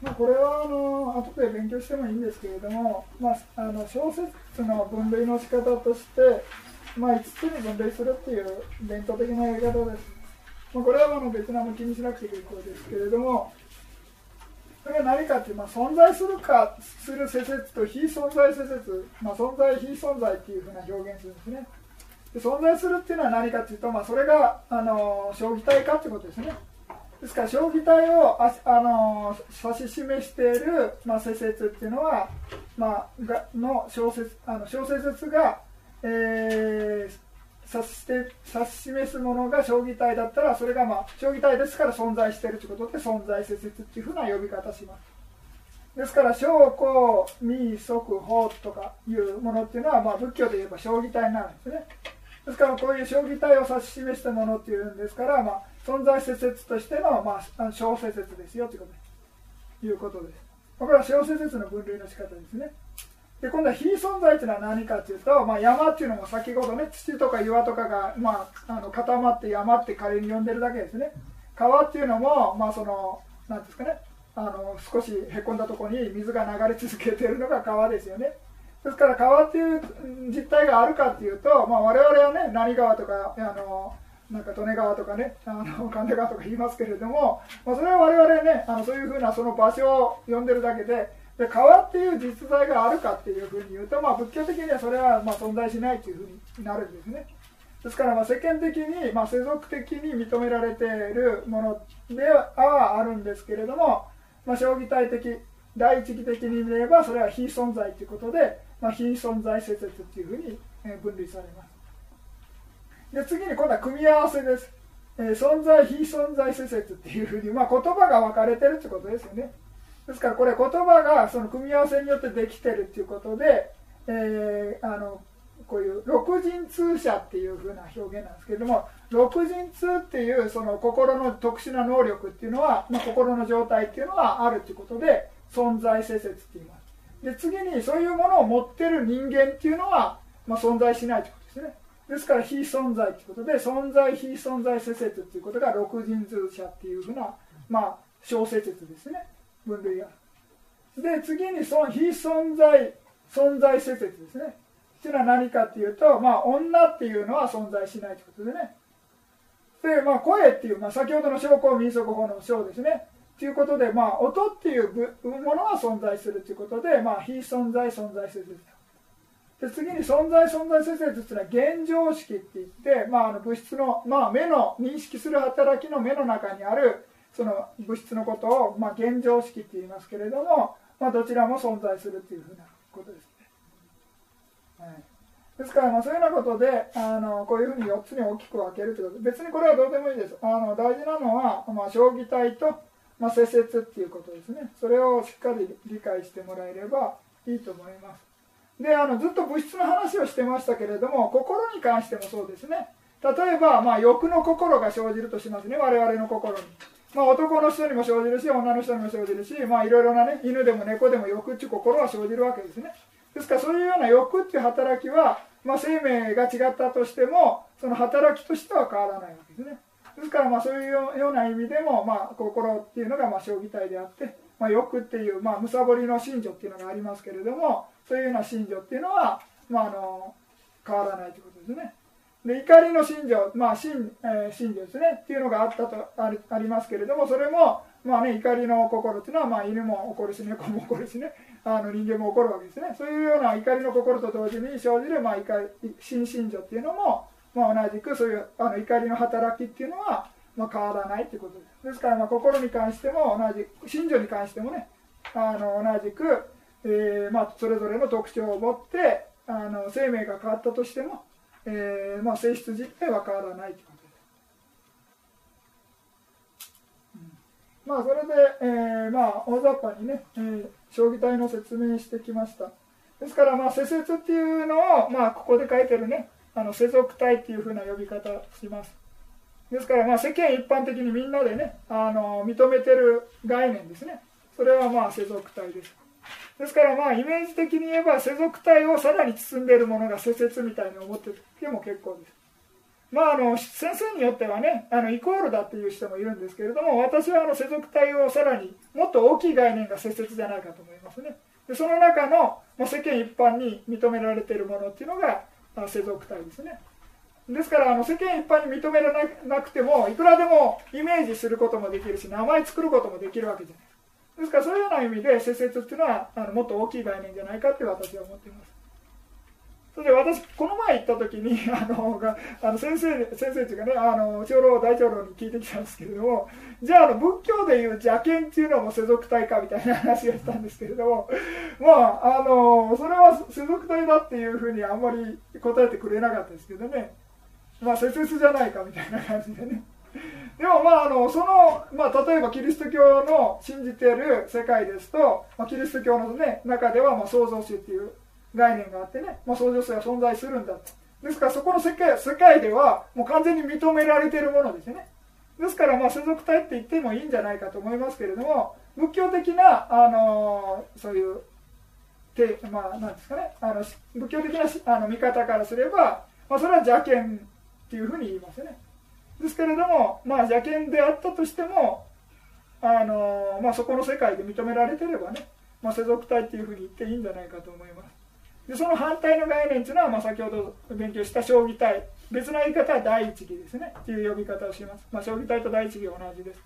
まあ、これはあの後で勉強してもいいんですけれども、まあ、あの小説の分類の仕方として、まあ、5つに分類するっていう伝統的なやり方です。まあ、これはあの別な向きにしなくて結構ですけれども、それは何かっていう、まあ、存在するかする施設と非存在施設、まあ、存在非存在っていうふうな表現するんですね。で存在するっていうのは何かっていうと、まあ、それがあの将棋体かってことですね。ですから将棋体をああの指し示している、まあ、施設っていうのは、まあ、がの小説あの小説が、えー、指して指し示すものが将棋体だったらそれが、まあ、将棋体ですから存在しているということで存在施設っていうふうな呼び方します。ですから将校未即法とかいうものっていうのは、まあ、仏教で言えば将棋体なんですね。ですからこういう将棋体を指し示したものっていうんですから、まあ、存在施設としての、まあ、小施設ですよというこということです。これは小施設の分類の仕方ですね。で今度は非存在というのは何かというと、まあ、山っていうのも先ほどね土とか岩とかが、まあ、あの固まって山って仮に呼んでるだけですね川っていうのも、まあ、そのなんですかねあの少しへこんだところに水が流れ続けているのが川ですよねですから川っていう実態があるかっていうと、まあ、我々はね何川とかあのなんか利根川とかねあの 神田川とか言いますけれども、まあ、それは我々ねあのそういうふうなその場所を呼んでるだけでで川っていう実在があるかっていうふうに言うと、まあ、仏教的にはそれはまあ存在しないというふうになるんですね。ですからまあ世間的に、まあ世俗的に認められているものではあるんですけれども、まあ、将棋体的第一義的に言えばそれは非存在ということで、まあ、非存在施設っていうふうに分類されます。で次に今度は組み合わせです、えー、存在非存在施設っていうふうに、まあ、言葉が分かれてるってことですよね。ですからこれ言葉がその組み合わせによってできてるっていうことで、えー、あのこういう六人通者っていうふうな表現なんですけれども六人通っていうその心の特殊な能力っていうのは、まあ、心の状態っていうのはあるということで存在施設って言います。で次にそういうものを持ってる人間っていうのは、まあ、存在しないということですね。ですから非存在ということで存在非存在施設ということが六人通者っていうふうな、まあ、小施設ですね。分類が。で次にその非存在存在施設ですね。っていうのは何かっていうと、まあ、女っていうのは存在しないということでね。で、まあ、声っていう、まあ、先ほどの証拠民族法の章ですね。ということで、まあ、音っていうものは存在するということで、まあ、非存在存在施設で次に存在存在施設っていうのは現状式って言って、まあ、あの物質の、まあ、目の認識する働きの目の中にあるその物質のことを、まあ、現状式って言いますけれども、まあ、どちらも存在するっていうふうなことですね。はい、ですから、まあ、そういうようなことであのこういうふうに4つに大きく分けるということ別にこれはどうでもいいです。あの大事なのは、まあ、将棋体と、まあ、施設っていうことですね。それをしっかり理解してもらえればいいと思います。であのずっと物質の話をしてましたけれども心に関してもそうですね。例えば、まあ、欲の心が生じるとしますね。我々の心に。まあ、男の人にも生じるし女の人にも生じるし、まあ、いろいろな、ね、犬でも猫でも欲っていう心は生じるわけですね。ですからそういうような欲っていう働きは、まあ、生命が違ったとしてもその働きとしては変わらないわけですね。ですからまあそういうような意味でも、まあ、心っていうのがまあ将棋体であって、まあ、欲っていう、まあ、むさぼりの信条っていうのがありますけれどもそういうような信条っていうのは、まあ、あの変わらないということですね。で怒りの信条、まあ信えー、信条ですね。っていうのがあったとありありますけれどもそれも、まあね、怒りの心っていうのは、まあ、犬も怒るし猫も怒るしね。あの人間も怒るわけですね。そういうような怒りの心と同時に生じる、まあ、怒り心信条っていうのも、まあ、同じくそういうあの怒りの働きっていうのは、まあ、変わらないということですですから、まあ、心に関しても同じ信条に関してもねあの同じく、えーまあ、それぞれの特徴を持ってあの生命が変わったとしてもえーまあ、性質自体は変わらないということです。うん、まあ、それで、えーまあ、大雑把にね、えー、将棋体の説明してきました。ですから、まあ、施設っていうのを、まあ、ここで書いてるね、あの世俗体っていうふうな呼び方します。ですから、まあ、世間一般的にみんなでね、あの認めてる概念ですね。それはまあ世俗体です。ですからまあイメージ的に言えば世俗体をさらに包んでいるものが施設みたいに思ってても結構ですまあ、あの先生によってはねあのイコールだっていう人もいるんですけれども私はあの世俗体をさらにもっと大きい概念が切々じゃないかと思いますねでその中の、まあ、世間一般に認められているものっていうのが世俗体ですね。ですからあの世間一般に認められなくてもいくらでもイメージすることもできるし名前作ることもできるわけじゃない。ですからそういうような意味で施設っていうのはあのもっと大きい概念じゃないかって私は思っています。で私この前行った時に あのがあの先生先生っていうかねあの長老大長老に聞いてきたんですけれどもじゃああの仏教でいう邪剣っていうのも世俗体かみたいな話をしたんですけれどもまああのそれは世俗体だっていうふうにあんまり答えてくれなかったですけどね。まあ節々じゃないかみたいな感じでね。でもまああのその、まあ、例えばキリスト教の信じている世界ですと、まあ、キリスト教の、ね、中ではまあ創造主っていう概念があってね、まあ、創造主が存在するんだと。ですからそこの世界世界ではもう完全に認められているものですね。ですからまあ世俗体って言ってもいいんじゃないかと思いますけれども仏教的な、あのそういうて、まあ、なんですかね。あの仏教的なあの見方からすれば、まあ、それは邪剣っていうふうに言いますね。ですけれども、まあ、邪剣であったとしても、あのまあ、そこの世界で認められてればね、まあ、世俗体っていうふうに言っていいんじゃないかと思います。でその反対の概念っていうのは、まあ、先ほど勉強した将棋体別の言い方は第一義ですね。っていう呼び方をします、まあ、将棋体と第一義は同じです。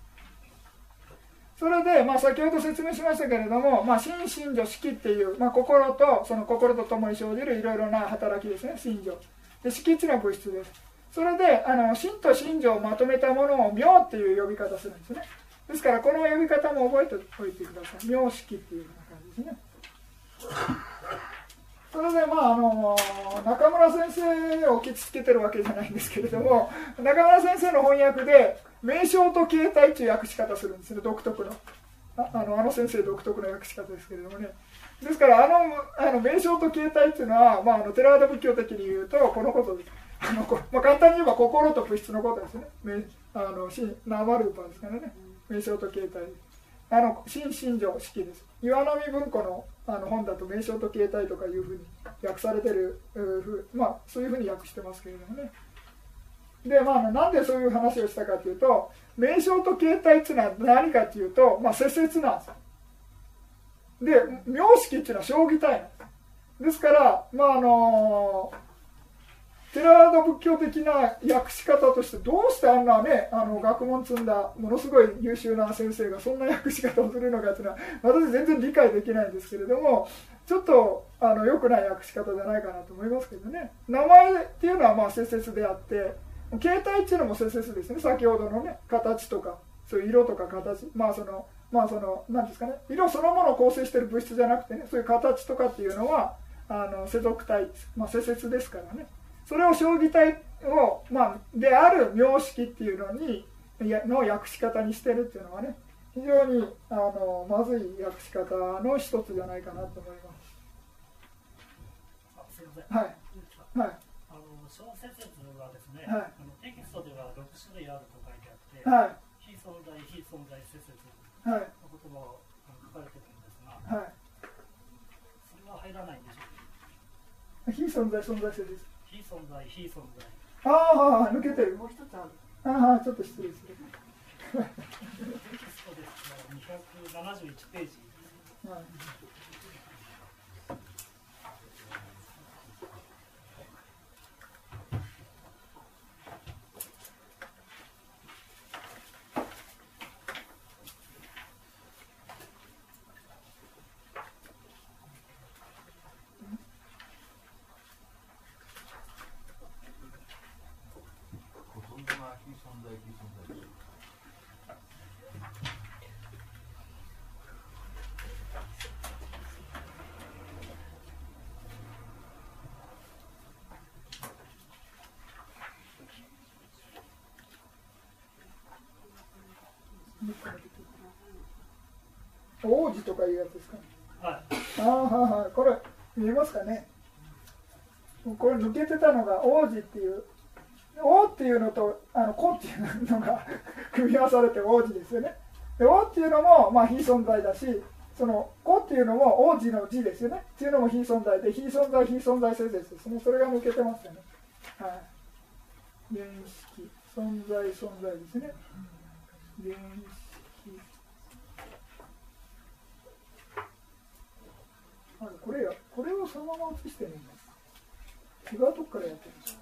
それで、まあ、先ほど説明しましたけれども、まあ、心身女式っていう、まあ、心とその心とともに生じるいろいろな働きですね。心情で色地の物質です。それであの真と真情をまとめたものを妙っていう呼び方するんですね。ですからこの呼び方も覚えておいてください。妙式っていうような感じですね。それでまああの中村先生をきつけてるわけじゃないんですけれども中村先生の翻訳で名称と形態っていう訳し方をするんですね独特のああのあの先生独特の訳し方ですけれどもねですからあのあの名称と形態っていうのは、まあ、あのテラーダ仏教的に言うとこのことですあのまあ、簡単に言えば心と物質のことですね名。あの生ルーパーですからね。名称と形態。あの新心情式です。岩波文庫のあの本だと名称と形態とかいうふうに訳されてるふまあそういうふうに訳してますけれどもね。でまあなんでそういう話をしたかというと名称と形態っていうのは何かというとまあ節々なんですよ。で名式っていうのは将棋体なんです。ですからまああのーテラード仏教的な訳し方としてどうしてあんなねあの学問積んだものすごい優秀な先生がそんな訳し方をするのかっていうのは私全然理解できないんですけれどもちょっとあの良くない訳し方じゃないかなと思いますけどね。名前っていうのはまあ節々であって形態っていうのも節々ですね。先ほどのね形とかそういう色とか形。まあそのまあその何ですかね。色そのものを構成してる物質じゃなくてねそういう形とかっていうのはあの世俗体、まあ、節々ですからね。それを将棋体を、まあ、である名式っていうのにの訳し方にしてるっていうのはね非常にあのまずい訳し方の一つじゃないかなと思います。すみません。はい。はい。あの小説はですね、はい、あのテキストでは六種類あると書いてあって、はい、非存在、非存在説説の言葉を書かれてるんですが、はい、それは入らないんでしょうか？非存在、存在説です。非存在、非存在。ああ、抜けてる。もう一つある。ああ、ちょっと失礼する。テキストですから271ページ。はい王子とかいうやつですか、はい、ああはいはいこれ見えますかね？これ抜けてたのが王子っていう王っていうのとあの子っていうのが 組み合わされて王子ですよね。で王っていうのもまあ非存在だしその子っていうのも王子の字ですよね。っていうのも非存在。で非存在非存在性ですね。それが抜けてますよね。はい。原式存在存在ですね。原式あこれやこれをそのまま写してね違うとこからやってるんです。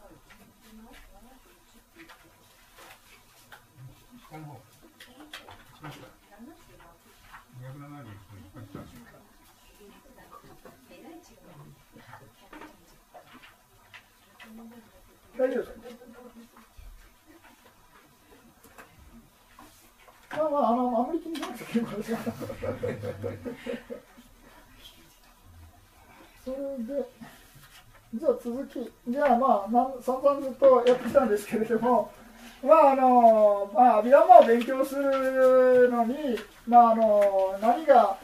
下の方大丈夫ですか？まあまあ、あの、あまり気にしなくて結構ですそれで、じゃあ続き、じゃあまあ、なん散々ずっとやってきたんですけれども、まああの、まあ、アビダマを勉強するのに、まああの、何が、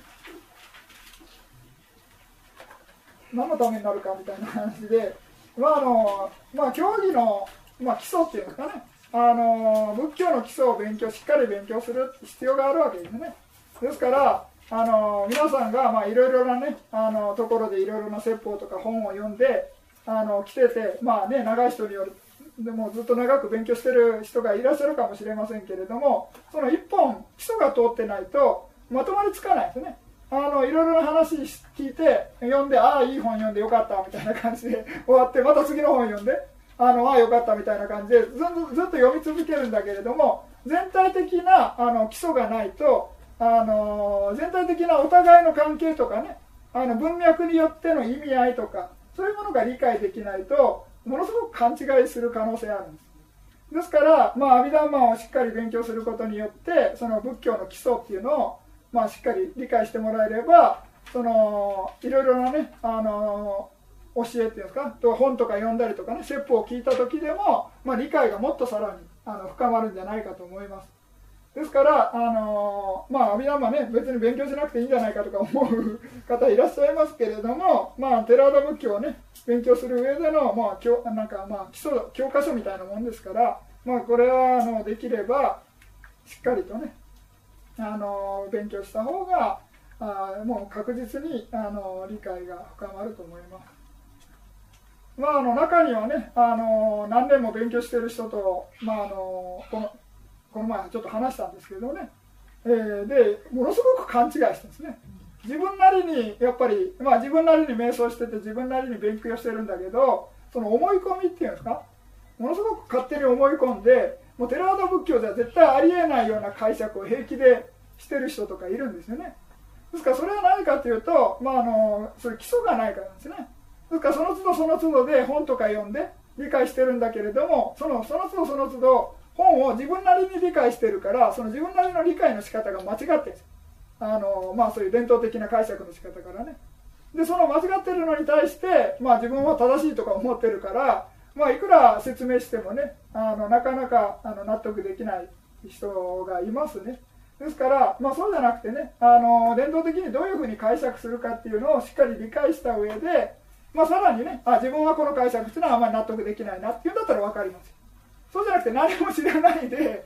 何のためになるかみたいな話で、まああのまあ、教義の、まあ、基礎っていうんですかねあの仏教の基礎を勉強しっかり勉強する必要があるわけですね。ですからあの皆さんがまあいろいろなねあのところでいろいろな説法とか本を読んであの来ててまあね長い人によるでもずっと長く勉強してる人がいらっしゃるかもしれませんけれどもその一本基礎が通ってないとまとまりつかないですね。あのいろいろな話聞いて読んでああいい本読んでよかったみたいな感じで 終わってまた次の本読んであのあよかったみたいな感じでずっとずっと読み続けるんだけれども全体的なあの基礎がないとあの全体的なお互いの関係とかねあの文脈によっての意味合いとかそういうものが理解できないとものすごく勘違いする可能性があるんです。ですから、まあ、阿弥陀マンをしっかり勉強することによってその仏教の基礎っていうのをまあ、しっかり理解してもらえればそのいろいろなねあの教えっていうんですかと本とか読んだりとかね説法を聞いた時でも、まあ、理解がもっとさらにあの深まるんじゃないかと思います。ですからあのまあ阿弥陀はね別に勉強しなくていいんじゃないかとか思う方いらっしゃいますけれどもまあ寺田仏教をね勉強する上での、まあ、教なんかまあ基礎教科書みたいなもんですからまあこれはあのできればしっかりとねあの勉強した方があもう確実にあの理解が深まると思います。まあ、あの中にはねあの何年も勉強してる人と、まあ、あのこのこの前ちょっと話したんですけどね、えー、でものすごく勘違いしてるんですね。自分なりにやっぱり、まあ、自分なりに瞑想してて自分なりに勉強してるんだけどその思い込みっていうんですか？ものすごく勝手に思い込んでもうテラワダ仏教じゃ絶対ありえないような解釈を平気でしてる人とかいるんですよね。ですからそれは何かというと、まあ、あのそれ基礎がないからなんですね。ですからその都度その都度で本とか読んで理解してるんだけれどもそのその都度その都度本を自分なりに理解してるからその自分なりの理解の仕方が間違ってる。んですあの、まあ、そういう伝統的な解釈の仕方からね。でその間違ってるのに対して、まあ、自分は正しいとか思ってるからまあ、いくら説明してもねあのなかなかあの納得できない人がいますね。ですから、まあ、そうじゃなくてねあの伝統的にどういうふうに解釈するかっていうのをしっかり理解した上で、まあ、さらにねあ自分はこの解釈っていうのはあまり納得できないなっていうんだったら分かります。そうじゃなくて何も知らないで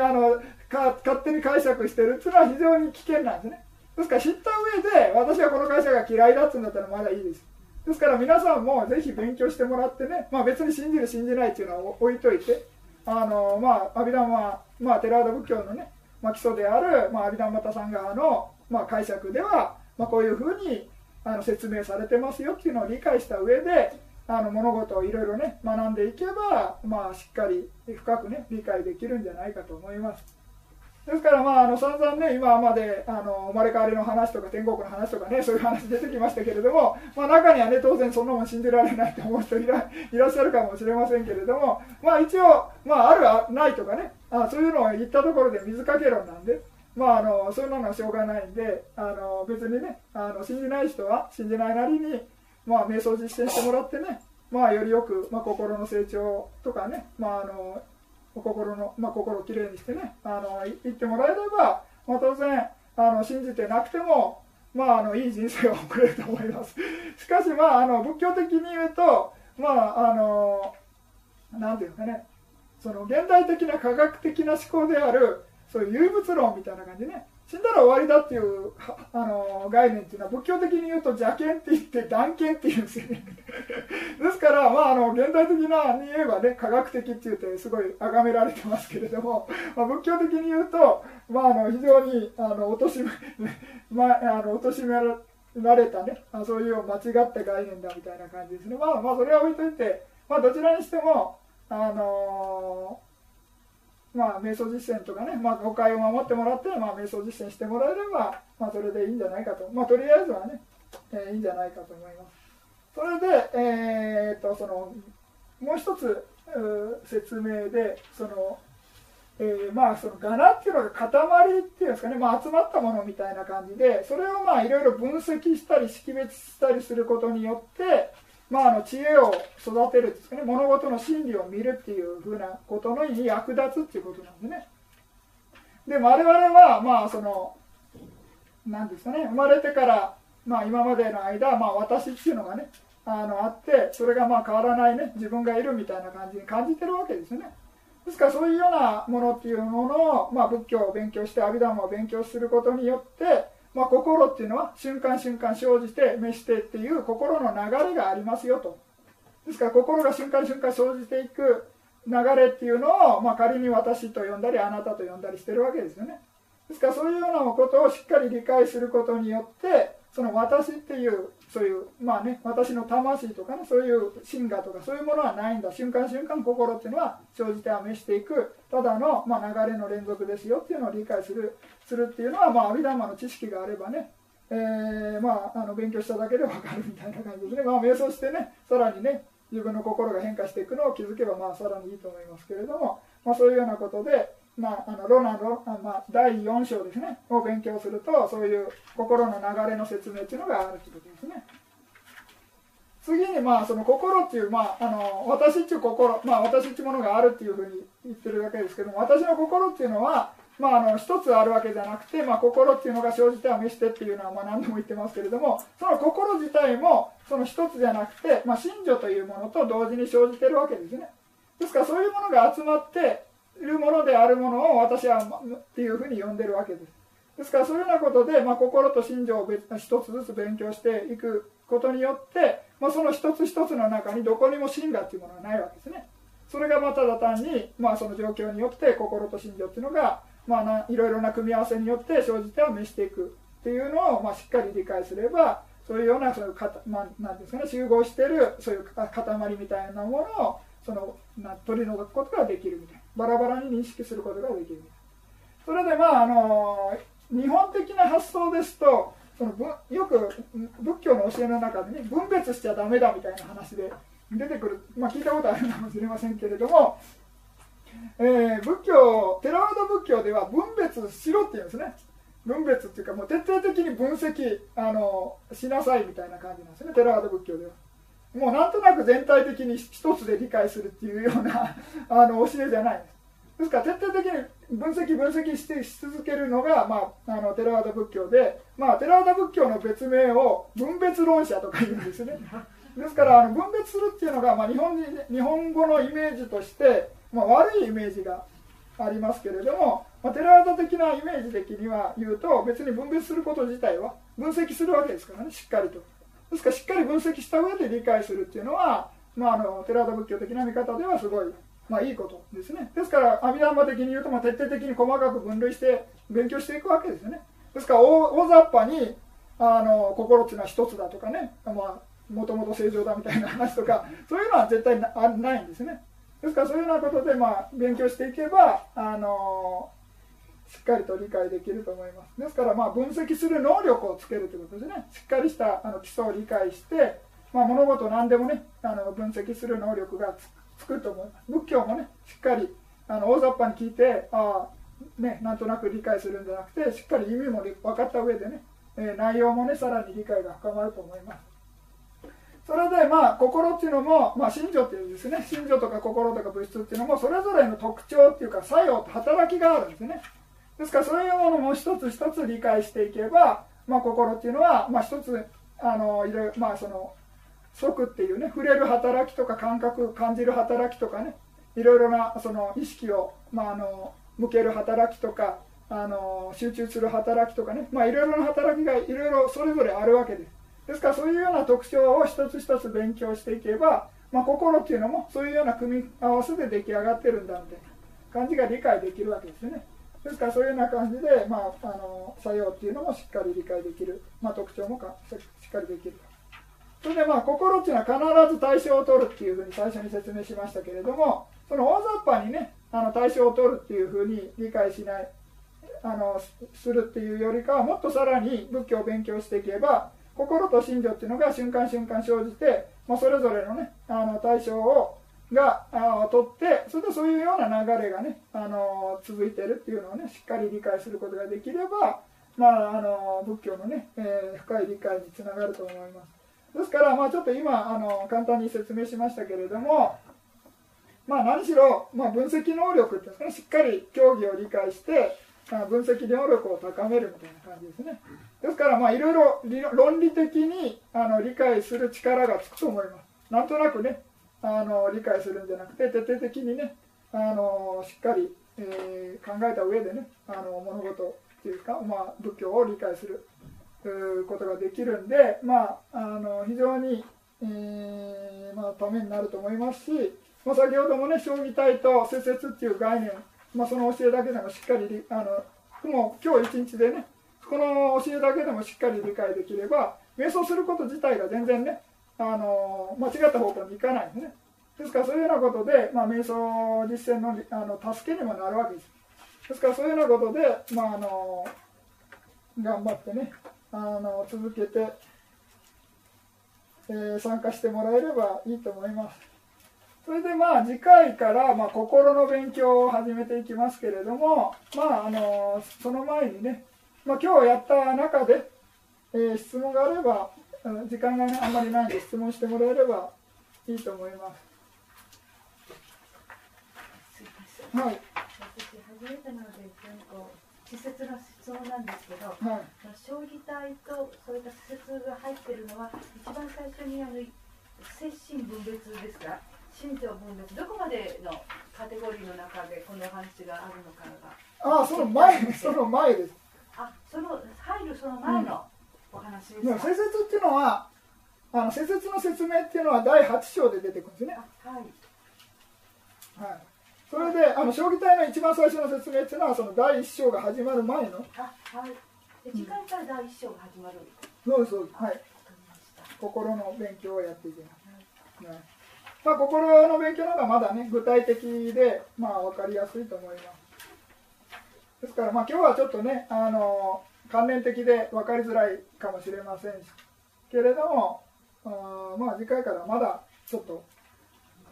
あのか勝手に解釈してる。っていうのは非常に危険なんですね。ですから知った上で私はこの会社が嫌いだっていうんだったらまだいいです。ですから皆さんもぜひ勉強してもらってね、まあ、別に信じる信じないっていうのは置いといてあのまあ阿弥陀は、まあ、寺田仏教のね、まあ、基礎である、まあ、阿弥陀又さん側の、まあ、解釈では、まあ、こういうふうにあの説明されてますよっていうのを理解した上であの物事をいろいろね学んでいけば、まあ、しっかり深くね理解できるんじゃないかと思います。ですから、まあ、あの散々ね、今まであの生まれ変わりの話とか天国の話とかね、そういう話出てきましたけれども、まあ、中にはね、当然そんなもん信じられないと思う人いらいらっしゃるかもしれませんけれども、まあ、一応、まあ、ある、あないとかねあ、そういうのを言ったところで水かけ論なんで、まあ、あのそういうのはしょうがないんで、あの別にねあの、信じない人は信じないなりに、まあ、瞑想実践してもらってね、まあ、よりよく、まあ、心の成長とかね、まあ、あの心の、まあ、心をきれいにしてねあの言ってもらえれば、まあ、当然あの信じてなくても、まあ、あのいい人生を送れると思います。しかし、まあ、あの仏教的に言うとまああのなんていうかねその現代的な科学的な思考であるそういう唯物論みたいな感じね。死んだら終わりだっていうあの概念っていうのは仏教的に言うと邪見って言って断見っていうんですよね。ですから、まあ、あの現代的なに言えばね科学的って言ってすごい崇められてますけれども、まあ、仏教的に言うと、まあ、あの非常にあの貶としめ、まあ、あの貶しめられたねあそういう間違った概念だみたいな感じですね。まあまあそれは置いといて、まあ、どちらにしてもあのまあ、瞑想実践とかね、まあ、誤解を守ってもらって、まあ、瞑想実践してもらえれば、まあ、それでいいんじゃないかと、まあ、とりあえずはね、えー、いいんじゃないかと思います。それで、えー、っとそのもう一つ説明でその、えー、まあその柄っていうのが塊っていうんですかね、まあ、集まったものみたいな感じでそれをまあいろいろ分析したり識別したりすることによって、まあ、あの知恵を育てるですかね。物事の真理を見るっていうふうなことのに役立つっていうことなんでね。で我々はまあその何ですかね。生まれてからまあ今までの間、まあ、私っていうのがねあのあってそれがまあ変わらないね自分がいるみたいな感じに感じてるわけですよね。ですからそういうようなものっていうものを、まあ、仏教を勉強して阿弥陀を勉強することによって、まあ、心っていうのは瞬間瞬間生じて召してっていう心の流れがありますよと。ですから心が瞬間瞬間生じていく流れっていうのを、まあ、仮に私と呼んだりあなたと呼んだりしてるわけですよね。ですからそういうようなことをしっかり理解することによってその私っていうそういうまあね私の魂とかねそういう真我とかそういうものはないんだ瞬間瞬間心っていうのは生じては召していくただの、まあ、流れの連続ですよっていうのを理解するするっていうのはまあ阿弥陀の知識があればねえー、まあ、あの勉強しただけで分かるみたいな感じですね、まあ、瞑想してねさらにね自分の心が変化していくのを気づけばまあさらにいいと思いますけれども、まあ、そういうようなことでまあ、あのロナロ、まあ、第4章ですね。を勉強するとそういう心の流れの説明っていうのがあるということですね。次にまあその心っていう、まあ、あの私っていう心、まあ、私っていうものがあるっていうふうに言ってるだけですけども私の心っていうのは、まあ、あの一つあるわけじゃなくて、まあ、心っていうのが生じては召してっていうのはまあ何度も言ってますけれどもその心自体もその一つじゃなくて、まあ、信女というものと同時に生じてるわけですね。ですからそういうものが集まってるものであるものを私はっていうふうに呼んでるわけです。ですからそういうようなことで、まあ、心と心情を一つずつ勉強していくことによって、まあ、その一つ一つの中にどこにも真我っていうものはないわけですね。それがまあただ単に、まあ、その状況によって心と心情っていうのが、まあな、いろいろな組み合わせによって生じては召していくっていうのを、まあ、しっかり理解すればそういうようなそういうかまあ、なんですかね集合してるそういう塊みたいなものをそのな取り除くことができるみたいな。バラバラに認識することができる。それでまああの日本的な発想ですとそのよく仏教の教えの中でね分別しちゃダメだみたいな話で出てくる、まあ、聞いたことあるかもしれませんけれども、えー、仏教テラワード仏教では分別しろっていうんですね。分別っていうかもう徹底的に分析あのしなさいみたいな感じなんですね。テラワード仏教では。もうなんとなく全体的に一つで理解するっていうような あの教えじゃないです。ですから徹底的に分析分析してし続けるのが、まあ、あのテラワダ仏教で、まあ、テラワダ仏教の別名を分別論者とか言うんですね。ですからあの分別するっていうのが、まあ、日本人日本語のイメージとして、まあ、悪いイメージがありますけれども、まあ、テラワダ的なイメージ的には言うと別に分別すること自体は分析するわけですからねしっかりと。ですからしっかり分析した上で理解するっていうのは、まあ、あの寺田仏教的な見方ではすごい、まあ、いいことですね。ですから阿弥陀陀的に言うと、まあ、徹底的に細かく分類して勉強していくわけですよね。ですから大雑把にあの心っていうのは一つだとかね。もともと正常だみたいな話とか そういうのは絶対ないんですね。ですからそういうようなことで、まあ、勉強していけばあのしっかりと理解できると思います。ですからまあ分析する能力をつけるということですね。しっかりしたあの基礎を理解して、まあ、物事何でもねあの分析する能力がつくと思います。仏教もねしっかりあの大雑把に聞いてああねなんとなく理解するんじゃなくてしっかり意味も分かった上でね、えー、内容もねさらに理解が深まると思います。それでまあ心っていうのも、まあ、心情っていうんですね。心情とか心とか物質っていうのもそれぞれの特徴っていうか作用と働きがあるんですね。ですからそういうものも一つ一つ理解していけば、まあ、心っていうのは、まあ、一つあのいろいろまあその即っていうね触れる働きとか感覚感じる働きとかねいろいろなその意識を、まあ、あの向ける働きとかあの集中する働きとかね、まあ、いろいろな働きがいろいろそれぞれあるわけですですからそういうような特徴を一つ一つ勉強していけば、まあ、心っていうのもそういうような組み合わせで出来上がってるんだみたいな感じが理解できるわけですよね。ですからそういうような感じで、まあ、あの作用っていうのもしっかり理解できる、まあ、特徴もしっかりできる。それでまあ心っていうのは必ず対象を取るっていうふうに最初に説明しましたけれどもその大雑把にねあの対象を取るっていうふうに理解しないあのするっていうよりかはもっとさらに仏教を勉強していけば心と心情っていうのが瞬間瞬間生じて、まあ、それぞれのねあの対象をが取ってそれでそういうような流れがねあの続いてるっていうのをねしっかり理解することができれば、まあ、あの仏教のね、えー、深い理解につながると思います。ですから、まあ、ちょっと今あの簡単に説明しましたけれども、まあ、何しろ、まあ、分析能力っていうんですねしっかり競技を理解して分析能力を高めるみたいな感じですねですからまあいろいろ論理的にあの理解する力がつくと思いますなんとなくねあの理解するんじゃなくて徹底的にねあのしっかり、えー、考えた上でねあの物事っていうか、まあ、仏教を理解することができるんで、まあ、あの非常に、えー、まあ、ためになると思いますし、まあ、先ほどもね将棋体と節節っていう概念、まあ、その教えだけでもしっかりあのもう今日一日でねこの教えだけでもしっかり理解できれば瞑想すること自体が全然ねあの間違った方向に行かないんですねですからそういうようなことで、まあ、瞑想実践のあの助けにもなるわけですですからそういうようなことで、まあ、あの頑張ってねあの続けて、えー、参加してもらえればいいと思います。それでまあ次回からまあ心の勉強を始めていきますけれども、まあ、あのその前にね、まあ、今日やった中で、えー、質問があれば時間が、ね、あんまりないので質問してもらえればいいと思います。はい。私初めてなので、施設の質問なんですけど、はい、将棋体とそういった施設が入ってるのは一番最初にあの精神分別ですか？心情分別。どこまでのカテゴリーの中でこの話があるのかが。ああその前その前です。あその入るその前のお話ですか、うん、施設っていうのはあの施設の説明っていうのは第8章で出てくるんですね。はい、はい。それであの将棋隊の一番最初の説明っていうのはその第一章が始まる前の。あはい。次回から第一章が始まる、そうですそうです。はい。心の勉強をやっていきます、はい、まあ、心の勉強の方がまだね具体的でまあ分かりやすいと思います。ですからまあ今日はちょっとねあの関連的で分かりづらいかもしれませんけれどもあまあ次回からまだちょっと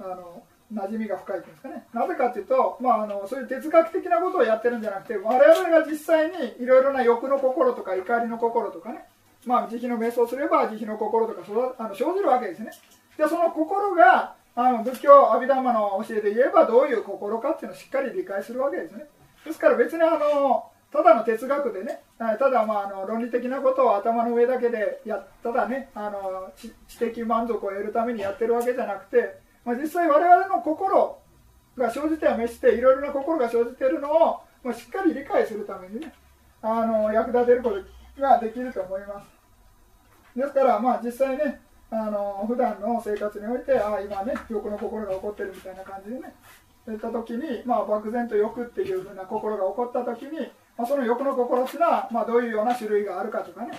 あの馴染みが深いというんですかね。なぜかというと、まあ、あのそういう哲学的なことをやってるんじゃなくて我々が実際にいろいろな欲の心とか怒りの心とかね、まあ、慈悲の瞑想すれば慈悲の心とかあの生じるわけですね。でその心があの仏教阿弥陀様の教えで言えばどういう心かっていうのをしっかり理解するわけですね。ですから別にあのただの哲学でねただまああの論理的なことを頭の上だけでやただねあの知的満足を得るためにやってるわけじゃなくてまあ、実際我々の心が生じては召していろいろな心が生じているのを、まあ、しっかり理解するためにねあの役立てることができると思います。ですからまあ実際ねあの普段の生活においてああ今ね欲の心が起こってるみたいな感じでねそういった時に、まあ、漠然と欲っていうふうな心が起こった時に、まあ、その欲の心っていうのは、まあ、どういうような種類があるかとかね。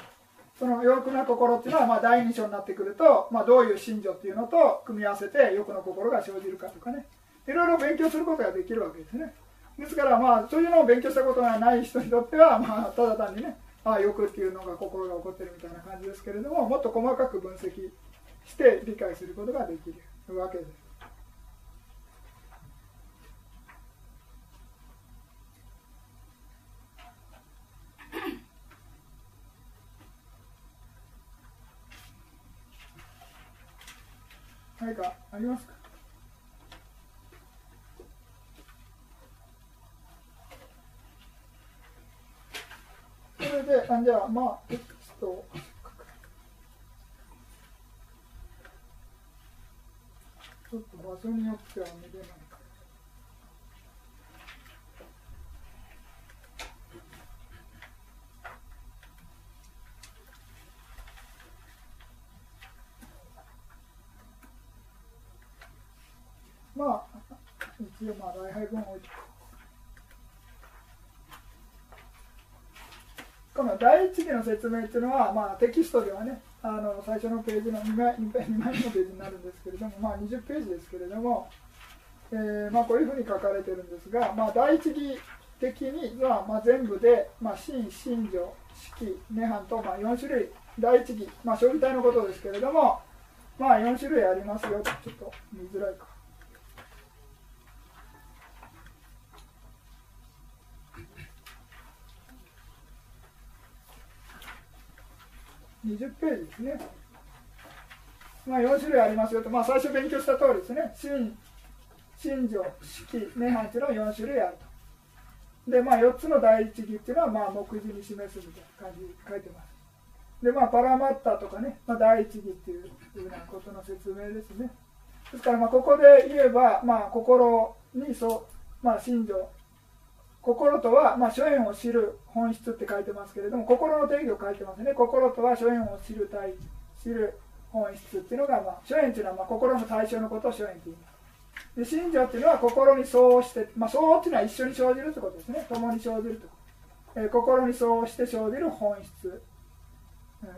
その欲な心っていうのはまあ第二章になってくると、まあ、どういう心情っていうのと組み合わせて欲の心が生じるかとかね。いろいろ勉強することができるわけですね。ですからまあそういうのを勉強したことがない人にとっては、まあ、ただ単にねああ欲っていうのが心が起こってるみたいな感じですけれどももっと細かく分析して理解することができるわけです。何かありますか？それで、あじゃあ、まあ、テキストちょっと場所によっては見れない。一応まあ礼拝文を置いてこの第一義の説明っていうのは、まあ、テキストではねあの最初のページの2枚 ,2 枚のページになるんですけれども、まあ、20ページですけれども、えーまあ、こういうふうに書かれてるんですが、まあ、第一義的には、まあ、全部で、まあ、真、真女、式、涅槃と、まあ、4種類第一義、まあ、将棋体のことですけれども、まあ、4種類ありますよちょっと見づらいか。20ページですね。まあ、4種類ありますよと、まあ、最初勉強した通りですね。真、真女、式、涅槃というのは4種類あると。で、まあ、4つの第一義っていうのは、まあ、目次に示すみたいな感じで書いてます。で、まあ、パラマッタとかね、まあ、第一義っていうふうなことの説明ですね。ですから、まあ、ここで言えば、まあ、心にそう、まあ、信条、心とは、まあ、諸縁を知る本質って書いてますけれども、心の定義を書いてますね。心とは諸縁を知る対知る本質っていうのが、まあ、諸縁っていうのは、まあ、心の対象のことを諸縁って言います。で、信条っていうのは心に相応して、まあ、相応っていうのは一緒に生じるってことですね。共に生じると。えー、心に相応して生じる本質。うん、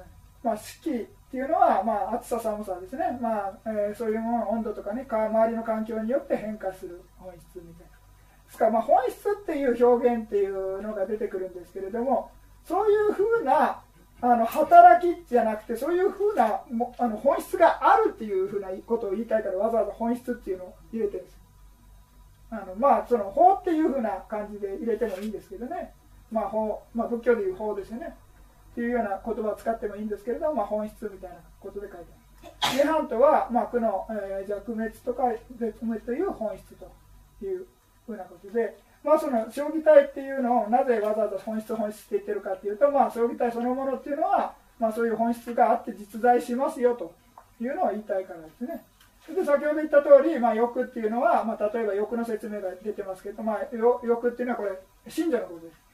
まあ、四季っていうのは、まあ、暑さ寒さですね、まあえー、そういうもの温度とかね周りの環境によって変化する本質みたいなですから、まあ、本質っていう表現っていうのが出てくるんですけれどもそういうふうなあの働きじゃなくてそういうふうなもあの本質があるっていうふうなことを言いたいからわざわざ本質っていうのを入れてるんです。あのまあその法っていうふうな感じで入れてもいいんですけどね。まあ法、まあ、仏教でいう法ですよね。っていうような言葉を使ってもいいんですけれども、まあ、本質みたいなことで書いてある。涅槃とは、まあ、苦の、えー、弱滅とか絶滅という本質というふうなことで、まあ、その将棋体っていうのをなぜわざわざ本質本質って言ってるかっていうと、まあ、将棋体そのものっていうのは、まあ、そういう本質があって実在しますよというのを言いたいからですね。で先ほど言った通り、まあ、欲っていうのは、まあ、例えば欲の説明が出てますけど、まあ、欲っていうのはこれ信者のことです。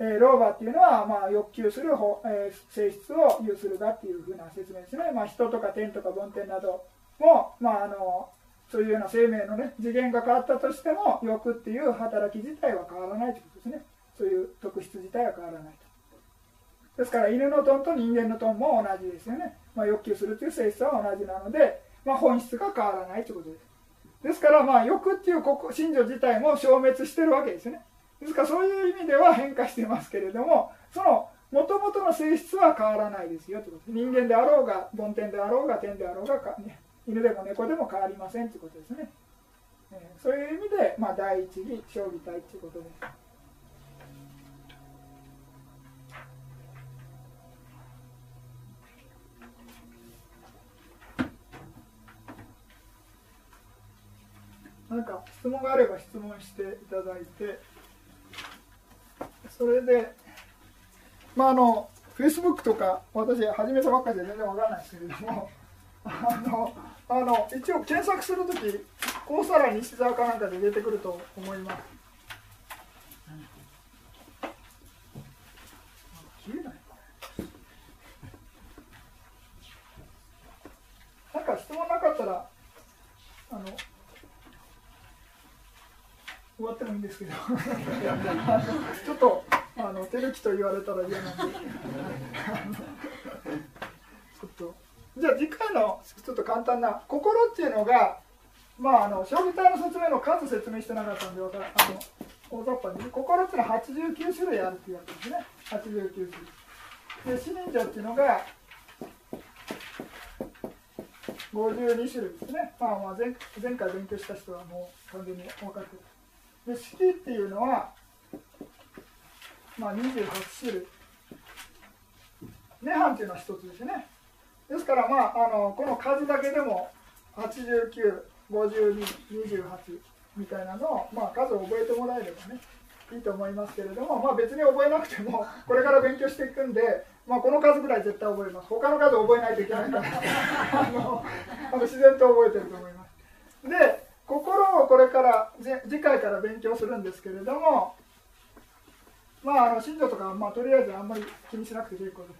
えー、老婆っていうのは、まあ、欲求する、えー、性質を有するがっていうふうな説明ですね、まあ、人とか天とか梵天なども、まあ、あのそういうような生命の、ね、次元が変わったとしても欲っていう働き自体は変わらないということですね。そういう特質自体は変わらないと。ですから犬のトンと人間のトンも同じですよね、まあ、欲求するという性質は同じなので、まあ、本質が変わらないということです。ですからまあ欲っていう信条自体も消滅してるわけですよね。ですからそういう意味では変化してますけれどもそのもともとの性質は変わらないですよということで人間であろうが梵天であろうが天であろうが、ね、犬でも猫でも変わりませんということですね、えー、そういう意味で、まあ、第一義将棋体ということです。なんか質問があれば質問していただいて。それで、まああの、フェイスブックとか、私、始めたばっかりで全然わからないですけれども、あの、あの一応検索するとき、高さら西沢かなんかで出てくると思います。なんか質問なかったら、あの、終わってもいいんですけど。ちょっとあの手抜きと言われたら嫌なんで。じゃあ次回のちょっと簡単な心っていうのがまああの将棋体の説明の数説明してなかったんであの大雑把に心っていうのは89種類あるっていうわけですね。89種類。で死人者っていうのが52種類ですね、まあ、まあ前前回勉強した人はもう完全に分かってるで式っていうのは、まあ、28種類。涅槃っていうのは一つですね。ですから、まあ、あのこの数だけでも895228みたいなのを、まあ、数を覚えてもらえればねいいと思いますけれども、まあ、別に覚えなくてもこれから勉強していくんで、まあ、この数ぐらい絶対覚えます。他の数覚えないといけないから。あのあの自然と覚えてると思います。で心をこれから次回から勉強するんですけれどもまああの信条とかまあとりあえずあんまり気にしなくて結構です。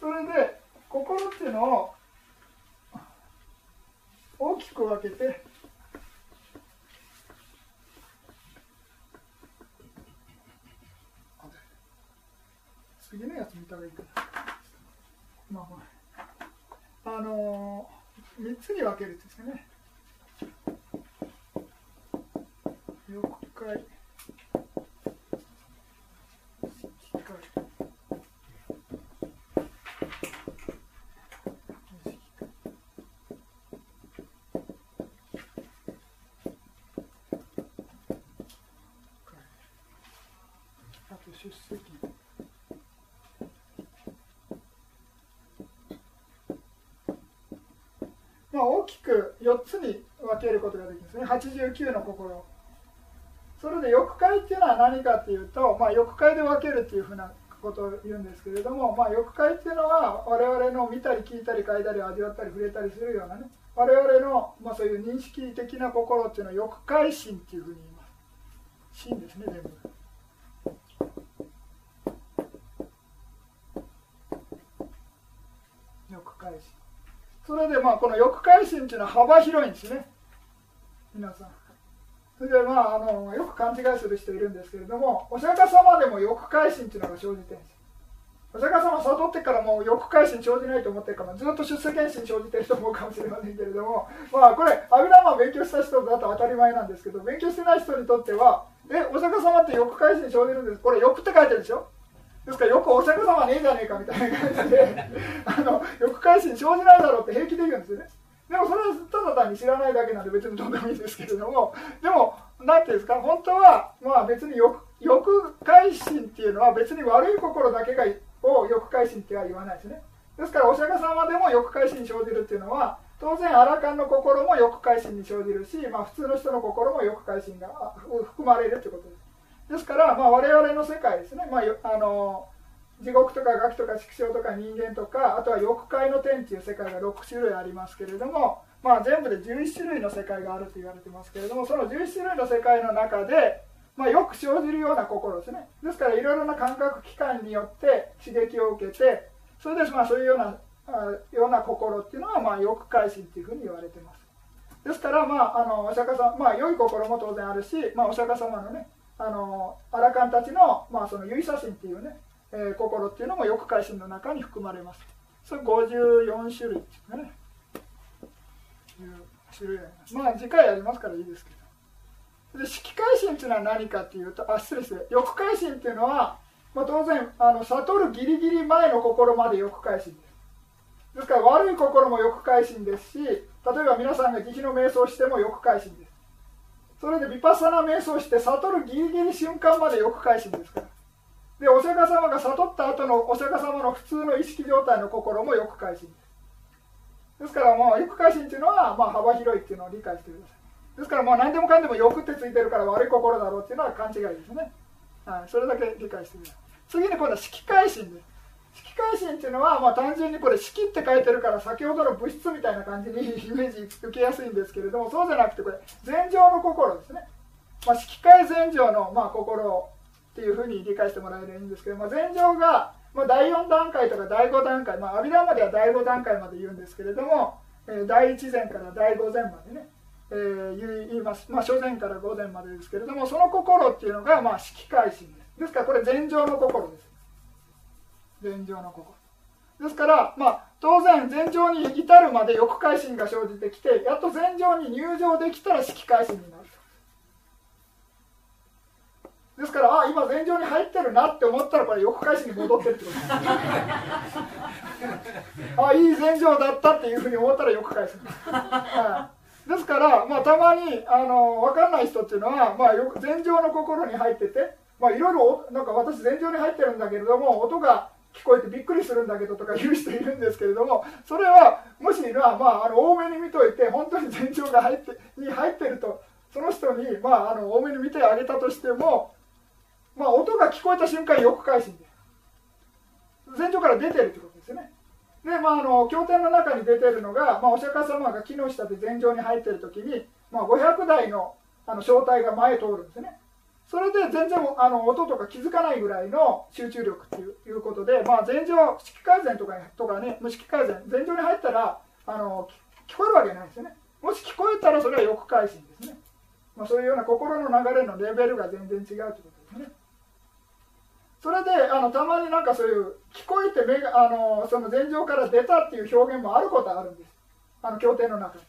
それで心っていうのを大きく分けて次のやつ見た方がいいかな、まあ、あのー、3つに分けるんですよね。了解まあ大きく4つに分けることができるんですね。89の心。それで欲界っていうのは何かっていうと、まあ、欲界で分けるっていうふうなことを言うんですけれども、まあ、欲界っていうのは我々の見たり聞いたり嗅いだり味わったり触れたりするようなね。我々の、まあ、そういう認識的な心っていうのは欲界心っていうふうに言います。心ですね全部。でまあこの欲界心っていうのは幅広いんですね。皆さん。それでまああのよく勘違いする人いるんですけれどもお釈迦様でも欲界心っていうのが生じてるんです。お釈迦様悟ってからもう欲界心生じないと思ってるからずっと出世検心生じてる人も思うかもしれませんけれどもまあこれ阿弥陀マ勉強した人だと当たり前なんですけど勉強してない人にとってはえお釈迦様って欲界心生じるんです。これ欲って書いてるでしょ？ですからよくお釈迦様はねえじゃねえかみたいな感じであの欲界心生じないだろうって平気で言うんですよね。でもそれはただ単に知らないだけなんで別にどうでもいいんですけれどもでも何ていうんですか本当はまあ別に欲欲界心っていうのは別に悪い心だけがを欲界心っては言わないですね。ですからお釈迦様でも欲界心に生じるっていうのは当然アラカンの心も欲界心に生じるし、まあ、普通の人の心も欲界心が含まれるということです。ですから、まあ、我々の世界ですね、まあ、あの地獄とかガキとか畜生とか人間とかあとは欲界の天っていう世界が6種類ありますけれども、まあ、全部で11種類の世界があると言われてますけれどもその11種類の世界の中で、まあ、よく生じるような心ですね。ですからいろいろな感覚器官によって刺激を受けてそれでまあそういうようなような心っていうのはまあ欲界心っていうふうに言われてます。ですから、まあ、あのお釈迦様、まあ、良い心も当然あるし、まあ、お釈迦様のねあのアラカンたちの,、まあその結写真っていうね、えー、心っていうのも欲界心の中に含まれます。それ54種類っていうかね種類まあ次回やりますからいいですけど。で色界心っていうのは何かっていうとあ失礼して欲界心っていうのは、まあ、当然あの悟るギリギリ前の心まで欲界心です。ですから悪い心も欲界心ですし例えば皆さんが慈悲の瞑想しても欲界心です。それでヴィパッサナ瞑想して悟るギリギリ瞬間まで欲界心ですから。でお釈迦様が悟った後のお釈迦様の普通の意識状態の心も欲界心です。ですからもう欲界心っていうのはまあ幅広いっていうのを理解してください。ですからもう何でもかんでも欲ってついてるから悪い心だろうっていうのは勘違いですね、はい、それだけ理解してください。次に今度は色界心です。色界心っていうのは、まあ、単純にこれ色って書いてるから先ほどの物質みたいな感じに イメージ受けやすいんですけれどもそうじゃなくてこれ禅情の心ですね、まあ、色界禅情の、まあ、心っていうふうに理解してもらえればいいんですけど、まあ、禅情が、まあ、第4段階とか第5段階、まあ、阿弥陀までは第5段階まで言うんですけれども、えー、第1禅から第5禅までね、えー、言います、まあ、初禅から5禅までですけれどもその心っていうのが、まあ、色界心です。ですからこれ禅情の心です。禅情の心ですから、まあ、当然禅情に至るまで欲界心が生じてきてやっと禅情に入場できたら色界心になるですからあ今禅情に入ってるなって思ったらこれ欲界心に戻ってってこと。で すあいい禅情だったっていうふうに思ったら欲界心ですから、まあ、たまにあの分かんない人っていうのは、まあ、よ禅情の心に入っててまあいろいろなんか私禅情に入ってるんだけれども音が聞こえてびっくりするんだけどとか言う人いるんですけれどもそれはもしは、まあ、あの多めに見といて本当に前兆が入ってに入ってるとその人に、まあ、あの多めに見てあげたとしても、まあ、音が聞こえた瞬間よく返しんで前兆から出てるってことですよね。で、まあ、あの経典の中に出てるのが、まあ、お釈迦様が木の下で前兆に入ってる時に、まあ、500台のあの正体が前通るんですね。それで全然あの音とか気づかないぐらいの集中力っていうことで、まあ、前情色改善とかとかね無色改善前情に入ったらあの聞こえるわけないですよね。もし聞こえたらそれは欲改心ですね、まあ、そういうような心の流れのレベルが全然違うということですね。それであのたまになんかそういう聞こえて目があのその前場から出たっていう表現もあることはあるんです。あの経典の中に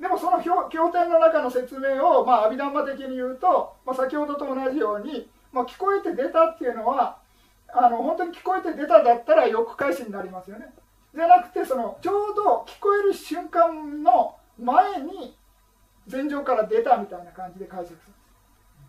でもその経典の中の説明を、まあ、阿弥陀魔的に言うと、まあ、先ほどと同じように、まあ、聞こえて出たっていうのはあの本当に聞こえて出ただったら欲返しになりますよね。じゃなくてそのちょうど聞こえる瞬間の前に前場から出たみたいな感じで解釈する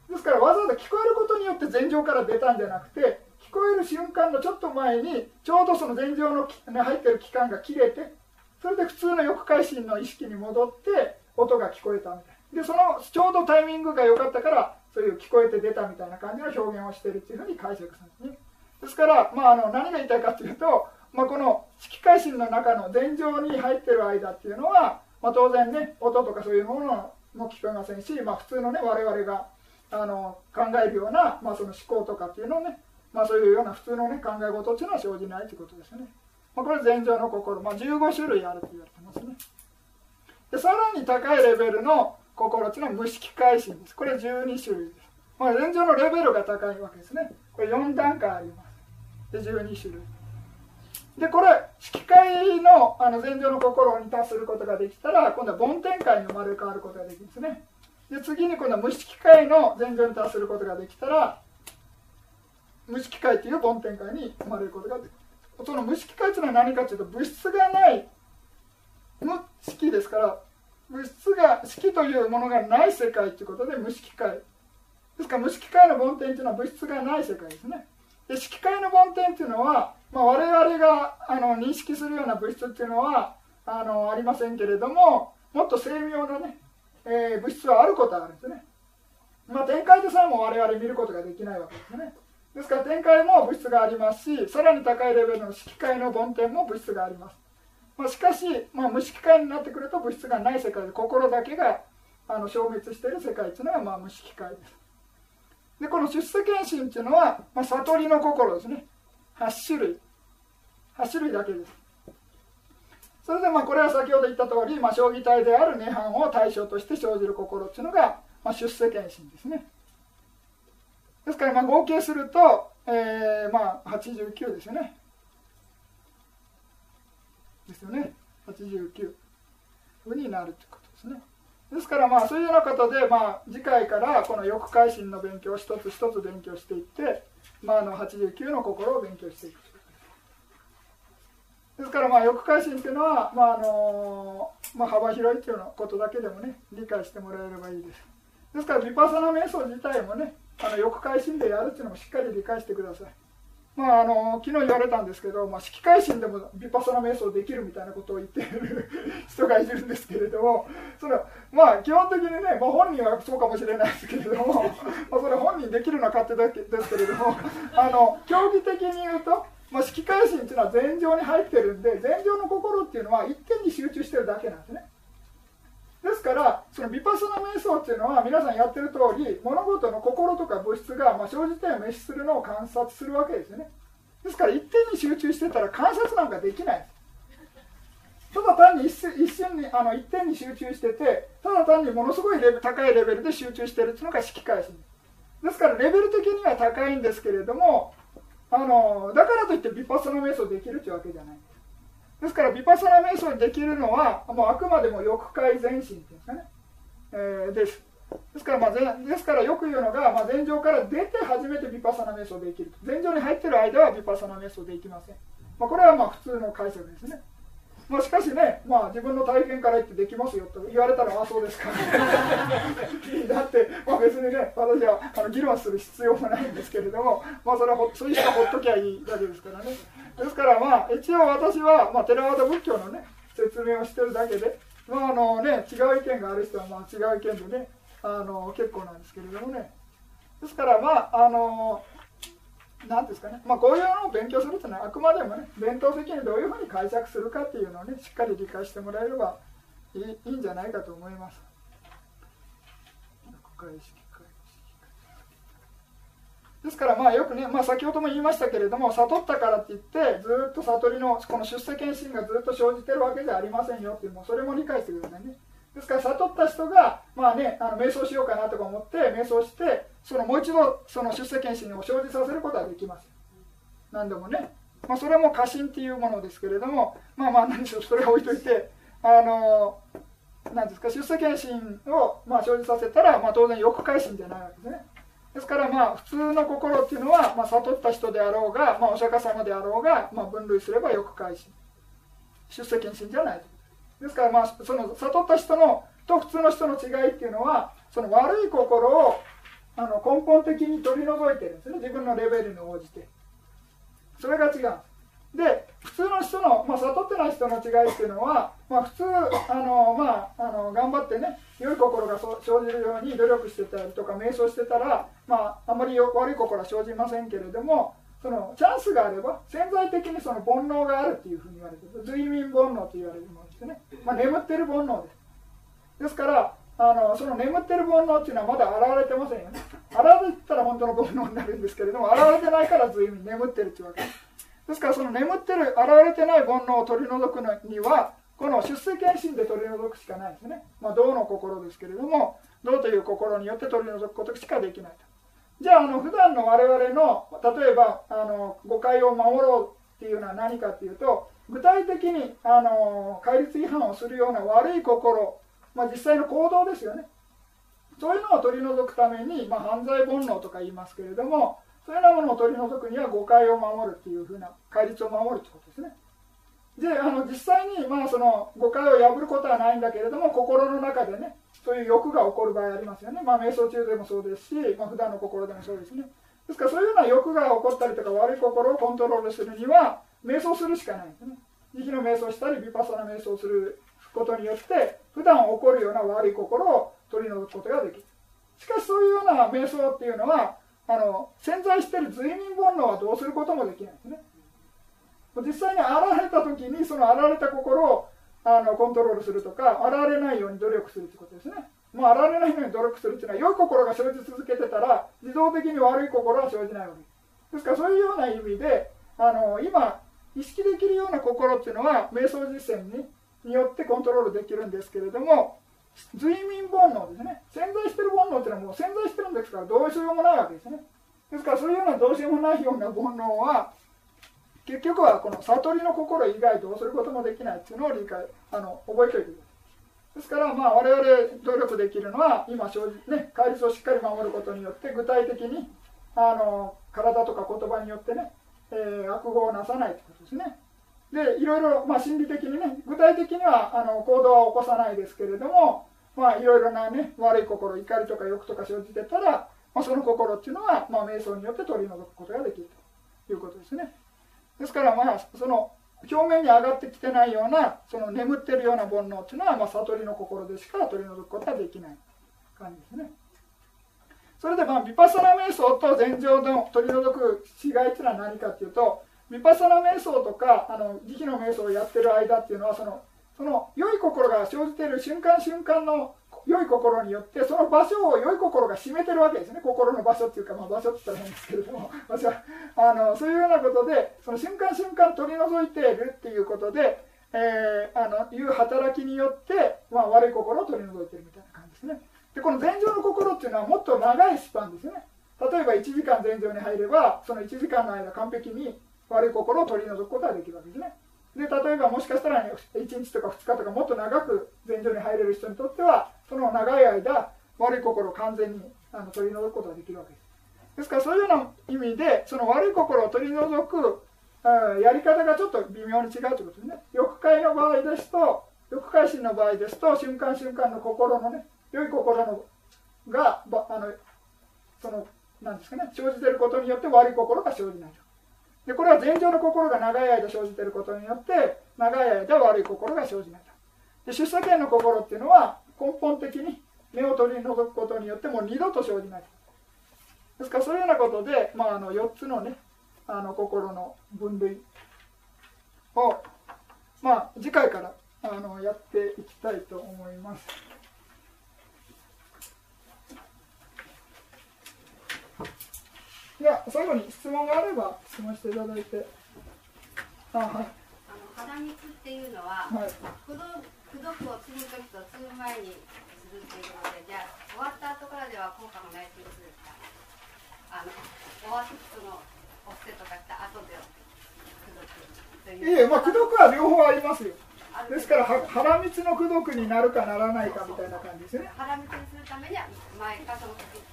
です。からわざわざ聞こえることによって前場から出たんじゃなくて聞こえる瞬間のちょっと前にちょうどその前場の入ってる期間が切れてそれで普通の翼回心の意識に戻って音が聞こえたみたいでそのちょうどタイミングが良かったからそういう聞こえて出たみたいな感じの表現をしているっていうふうに解釈するんですねですから、まあ、あの何が言いたいかというと、まあ、この色回心の中の前場に入ってる間っていうのは、まあ、当然ね音とかそういうものも聞こえませんし、まあ、普通のね我々があの考えるような、まあ、その思考とかっていうのをね、まあ、そういうような普通の、ね、考え事っていうのは生じないということですね。まあ、これ前情の心、まあ、15種類あると言われてますね。でさらに高いレベルの心っていうのは無色改心です。これ12種類です。まあ、前情のレベルが高いわけですね。これ4段階あります。で、12種類。で、これ、色界のあの前情の心に達することができたら、今度は梵天界に生まれ変わることができるんですね。で次に今度は無色界の前情に達することができたら無色界という梵天界に生まれることができるその無色界というのは何かというと物質がない無色ですから物質が色というものがない世界ということで無色界ですから無色界の梵天というのは物質がない世界ですねで色界の梵天というのは、まあ、我々があの認識するような物質っていうのはあのありませんけれどももっと精妙なねえー、物質はあることはあるんですね。まあ、展開でさえも我々見ることができないわけですね。ですから展開も物質がありますし、さらに高いレベルの色界の梵天も物質があります。まあ、しかし、まあ、無色界になってくると物質がない世界で心だけがあの消滅している世界というのがまあ無色界です。で、この出世検診というのは、まあ、悟りの心ですね。8種類。8種類だけです。それでまあこれは先ほど言った通り、まあ、将棋体である涅槃を対象として生じる心っていうのが、まあ、出世検診ですねですからまあ合計すると、えー、まあ89ですよね。ですよね。89ふうになるということですね。ですからまあそういうようなことで、まあ、次回からこの欲改心の勉強を一つ一つ勉強していって、まあ、あの89の心を勉強していく。ですからまあ欲改心っていうのは、まああのまあ、幅広いっていうことだけでもね理解してもらえればいいです。ですからヴィパサナ瞑想自体もねあの欲改心でやるっていうのもしっかり理解してください。まあ、あの昨日言われたんですけど、まあ、色改心でもヴィパサナ瞑想できるみたいなことを言っている人がいるんですけれどもそのまあ基本的にね、まあ、本人はそうかもしれないですけれども、まあ、それ本人できるのは勝手だけですけれどもあの競技的に言うとまあ、色界心っていうのは禅情に入ってるんで禅情の心っていうのは一点に集中してるだけなんですね。ですからそのヴィパスナ瞑想っていうのは皆さんやってる通り物事の心とか物質がまあ生じて滅するのを観察するわけですよね。ですから一点に集中してたら観察なんかできない。ただ単に一瞬にあの一点に集中しててただ単にものすごいレベ高いレベルで集中してるっていうのが色界心ですからレベル的には高いんですけれどもあのだからといってヴィパッサナ瞑想できるというわけじゃない。ですからヴィパサナ瞑想できるのはもうあくまでも欲界前進っていうんですかね、えー、です。ですから、まあ、ですからよく言うのが、まあ、前場から出て初めてヴィパサナ瞑想できる前場に入ってる間はヴィパサナ瞑想できません、まあ、これはまあ普通の解釈ですね。まあ、しかしね、まあ、自分の体験から言ってできますよと言われたら、ああそうですか、だって、まあ、別にね、私はあの議論する必要もないんですけれども、まあ、それはほそういう人はほっときゃいいわけですからね。ですから、まあ、一応私は、まあ、テラワダ仏教のね、説明をしてるだけで、まああのね、違う意見がある人はまあ違う意見でね、あの結構なんですけれどもね。ですから、まあ、あのなんですかね、まあ、こういうのを勉強するというのはあくまでもね伝統的にどういうふうに解釈するかっていうのをねしっかり理解してもらえればいいいいんじゃないかと思います。ですからまあよくね、まあ、先ほども言いましたけれども悟ったからって言ってずっと悟りのこの出世検診がずっと生じてるわけじゃありませんよっていうもうそれも理解してくださいね。ですから悟った人が、まあね、あの瞑想しようかなとか思って瞑想してそのもう一度その出世検診を生じさせることはできます何でもね、まあ、それも過信っていうものですけれどもまあまあ何でしょうそれは置いといてあのなんですか出世検診をまあ生じさせたら、まあ、当然欲改心じゃないわけですね。ですからまあ普通の心っていうのは、まあ、悟った人であろうが、まあ、お釈迦様であろうが、まあ、分類すれば欲改心出世検診じゃないと。ですからまあその悟った人のと普通の人の違いっていうのはその悪い心をあの根本的に取り除いてるんですね。自分のレベルに応じて。それが違う。で普通の人の、まあ、悟ってない人の違いっていうのは、まあ、普通あの、まあ、あの頑張ってね良い心が生じるように努力してたりとか瞑想してたら、まあ、あまり悪い心は生じませんけれどもそのチャンスがあれば潜在的にその煩悩があるっていうふうに言われてる。睡眠煩悩と言われるもの。ですね、まあ、眠ってる煩悩です。ですからあのその眠ってる煩悩っていうのはまだ現れてませんよね。現れたら本当の煩悩になるんですけれども現れてないから睡眠眠ってるっていうわけです。ですからその眠ってる現れてない煩悩を取り除くのにはこの出世検診で取り除くしかないですね、まあ、道の心ですけれども道という心によって取り除くことしかできないと。じゃああの普段の我々の例えばあの誤解を守ろうっていうのは何かっていうと具体的にあの戒律違反をするような悪い心、まあ、実際の行動ですよね。そういうのを取り除くために、まあ、犯罪煩悩とか言いますけれどもそういうようなものを取り除くには誤解を守るっていうふうな戒律を守るってことですね。であの実際に、まあ、その誤解を破ることはないんだけれども心の中でねそういう欲が起こる場合ありますよね、まあ、瞑想中でもそうですし、まあ、普段の心でもそうですね。ですからそういうような欲が起こったりとか悪い心をコントロールするには瞑想するしかないんですね。慈悲の瞑想したりヴィパサナ瞑想することによって普段起こるような悪い心を取り除くことができる。しかしそういうような瞑想っていうのはあの潜在している随眠煩悩はどうすることもできないんですね。実際に現れた時にその現れた心をあのコントロールするとか現れないように努力するってことですね。もう現れないように努力するっていうのは良い心が生じ続けてたら自動的に悪い心は生じないわけ。ですからそういうような意味であの今意識できるような心っていうのは瞑想実践にによってコントロールできるんですけれども随眠煩悩ですね。潜在してる煩悩っていうのはもう潜在してるんですからどうしようもないわけですね。ですからそういうようなどうしようもないような煩悩は結局はこの悟りの心以外どうすることもできないっていうのを理解あの覚えておいてください。ですからまあ我々努力できるのは今正直ね戒律をしっかり守ることによって具体的にあの体とか言葉によってね、えー、悪語をなさないということですね。でいろいろ、まあ、心理的にね具体的にはあの行動は起こさないですけれどもまあいろいろなね悪い心怒りとか欲とか生じてたら、まあ、その心っていうのは、まあ、瞑想によって取り除くことができるということですね。ですからまあその表面に上がってきてないようなその眠ってるような煩悩っていうのは、まあ、悟りの心でしか取り除くことはできない感じですね。それでまあヴィパサナ瞑想と禅定の取り除く違いっていうのは何かっていうとヴィパサナ瞑想とかあの慈悲の瞑想をやってる間っていうのはそのその良い心が生じている瞬間瞬間の良い心によってその場所を良い心が占めてるわけですね。心の場所っていうか、まあ、場所って言ったら変ですけれども 場所あのそういうようなことでその瞬間瞬間取り除いているっていうことで、えー、あのいう働きによって、まあ、悪い心を取り除いてるみたいな感じですね。でこの禅情の心っていうのはもっと長いスパンですね例えば1時間禅情に入ればその1時間の間完璧に悪い心を取り除くことができるわけですね。で例えばもしかしたら、ね、1日とか2日とかもっと長く禅場に入れる人にとってはその長い間悪い心を完全にあの取り除くことができるわけです。ですからそういうような意味でその悪い心を取り除くやり方がちょっと微妙に違うということですね。欲界の場合ですと欲界心の場合ですと瞬間瞬間の心のね良い心のがあのそのなんですかね生じてることによって悪い心が生じないと。でこれは禅情の心が長い間生じてることによって長い間悪い心が生じないとで出世権の心っていうのは根本的に目を取り除くことによってもう二度と生じないとですからそういうようなことで、まあ、あの4つのねあの心の分類を、まあ、次回からあのやっていきたいと思います。では最後に質問があれば質問していただいてあはいあの鼻水っていうのは、はい、くどくどくを継ぐ時と継ぐ前にするっていうのでじゃあ終わった後からでは効果がないっていうことですか？あの終わったそのセとかした後でいえ、まあ、功徳は両方ありますよ。ですから、は腹蜜の功徳になるかならないかみたいな感じですね。腹蜜にするためには前かその時。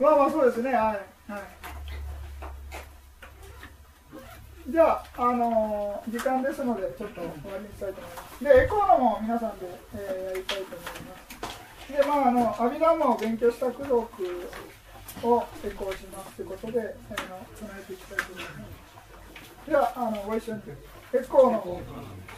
まあまあそうですね。はい。はい。じゃあ、あのー、時間ですので、ちょっと終わりにしたいと思います。で、エコーのも皆さんで、えー、やりたいと思います。で、まあ、あの、阿弥陀マを勉強した功徳をエコーしますということで、えー、唱えていきたいと思います。では、あの、ご一緒に。エコーの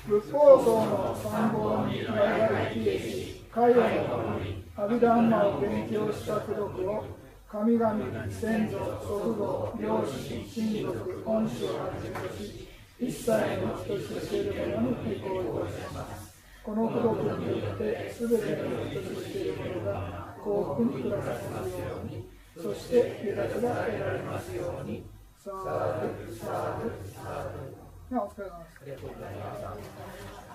仏法僧の参謀に我々消えし、海外の阿弥陀マを勉強した功徳を神々、先祖、祖父母、両親、親族、恩師をはじめとし、一切の道としている者に抵抗いたします。この孤独によって、すべての道としている者が幸福に暮らされますように、そして豊かが得られますように。さあ、さあ、さあ。お疲れ様です。